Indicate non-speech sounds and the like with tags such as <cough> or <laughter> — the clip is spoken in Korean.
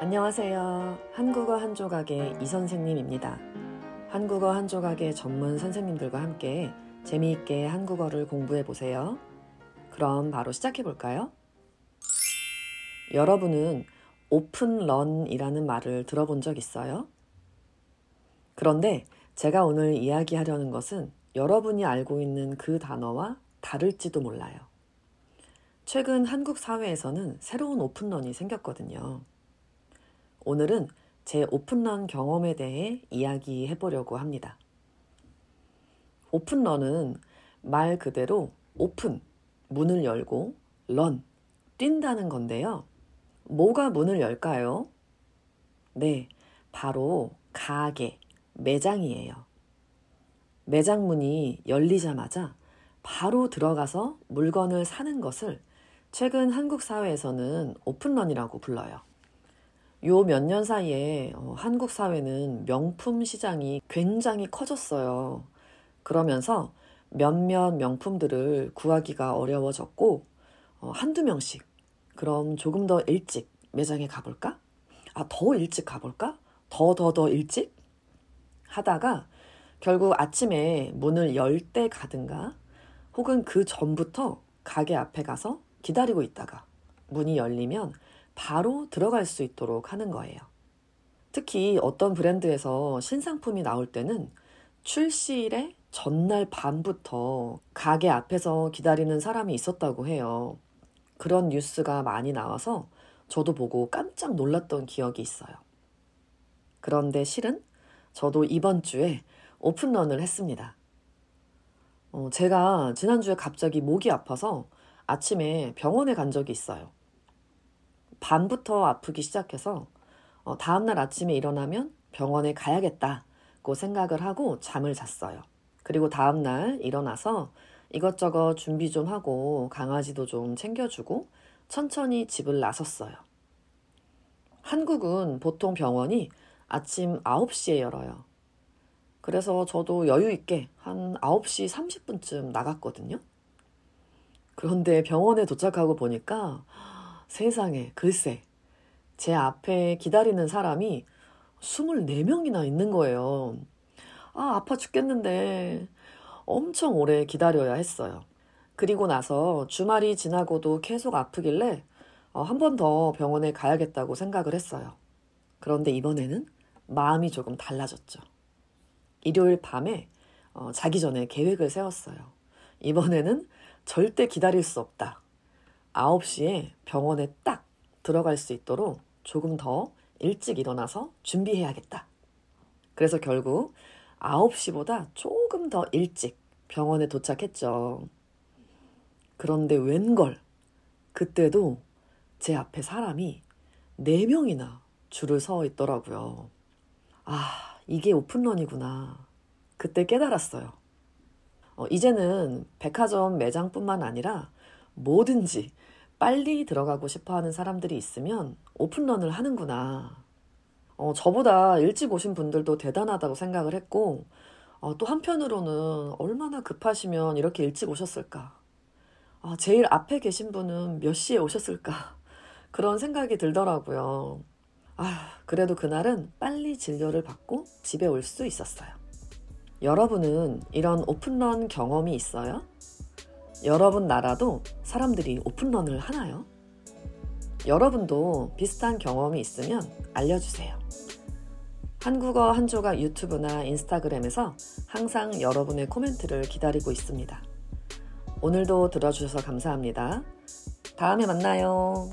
안녕하세요. 한국어 한 조각의 이 선생님입니다. 한국어 한 조각의 전문 선생님들과 함께 재미있게 한국어를 공부해 보세요. 그럼 바로 시작해 볼까요? 여러분은 오픈런이라는 말을 들어본 적 있어요? 그런데 제가 오늘 이야기하려는 것은 여러분이 알고 있는 그 단어와 다를지도 몰라요. 최근 한국 사회에서는 새로운 오픈런이 생겼거든요. 오늘은 제 오픈런 경험에 대해 이야기해 보려고 합니다. 오픈런은 말 그대로 오픈, 문을 열고, 런, 뛴다는 건데요. 뭐가 문을 열까요? 네, 바로 가게, 매장이에요. 매장 문이 열리자마자 바로 들어가서 물건을 사는 것을 최근 한국 사회에서는 오픈런이라고 불러요. 요 몇 년 사이에 어, 한국 사회는 명품 시장이 굉장히 커졌어요. 그러면서 몇몇 명품들을 구하기가 어려워졌고, 어, 한두 명씩, 그럼 조금 더 일찍 매장에 가볼까? 아, 더 일찍 가볼까? 더, 더, 더 일찍? 하다가 결국 아침에 문을 열 때 가든가, 혹은 그 전부터 가게 앞에 가서 기다리고 있다가 문이 열리면 바로 들어갈 수 있도록 하는 거예요. 특히 어떤 브랜드에서 신상품이 나올 때는 출시일의 전날 밤부터 가게 앞에서 기다리는 사람이 있었다고 해요. 그런 뉴스가 많이 나와서 저도 보고 깜짝 놀랐던 기억이 있어요. 그런데 실은 저도 이번 주에 오픈런을 했습니다. 어, 제가 지난주에 갑자기 목이 아파서 아침에 병원에 간 적이 있어요. 밤부터 아프기 시작해서 어, 다음날 아침에 일어나면 병원에 가야겠다고 생각을 하고 잠을 잤어요. 그리고 다음날 일어나서 이것저것 준비 좀 하고 강아지도 좀 챙겨주고 천천히 집을 나섰어요. 한국은 보통 병원이 아침 9시에 열어요. 그래서 저도 여유 있게 한 9시 30분쯤 나갔거든요. 그런데 병원에 도착하고 보니까 세상에, 글쎄, 제 앞에 기다리는 사람이 24명이나 있는 거예요. 아, 아파 죽겠는데 엄청 오래 기다려야 했어요. 그리고 나서 주말이 지나고도 계속 아프길래 어, 한번 더 병원에 가야겠다고 생각을 했어요. 그런데 이번에는 마음이 조금 달라졌죠. 일요일 밤에 어, 자기 전에 계획을 세웠어요. 이번에는 절대 기다릴 수 없다. 9시에 병원에 딱 들어갈 수 있도록 조금 더 일찍 일어나서 준비해야겠다. 그래서 결국 9시보다 조금 더 일찍 병원에 도착했죠. 그런데 웬걸, 그때도 제 앞에 사람이 4명이나 줄을 서 있더라고요. 아, 이게 오픈런이구나. 그때 깨달았어요. 어, 이제는 백화점 매장뿐만 아니라 뭐든지 빨리 들어가고 싶어 하는 사람들이 있으면 오픈런을 하는구나. 어, 저보다 일찍 오신 분들도 대단하다고 생각을 했고, 어, 또 한편으로는 얼마나 급하시면 이렇게 일찍 오셨을까. 아, 제일 앞에 계신 분은 몇 시에 오셨을까. <laughs> 그런 생각이 들더라고요. 아, 그래도 그날은 빨리 진료를 받고 집에 올 수 있었어요. 여러분은 이런 오픈런 경험이 있어요? 여러분 나라도 사람들이 오픈런을 하나요? 여러분도 비슷한 경험이 있으면 알려주세요. 한국어 한조가 유튜브나 인스타그램에서 항상 여러분의 코멘트를 기다리고 있습니다. 오늘도 들어주셔서 감사합니다. 다음에 만나요.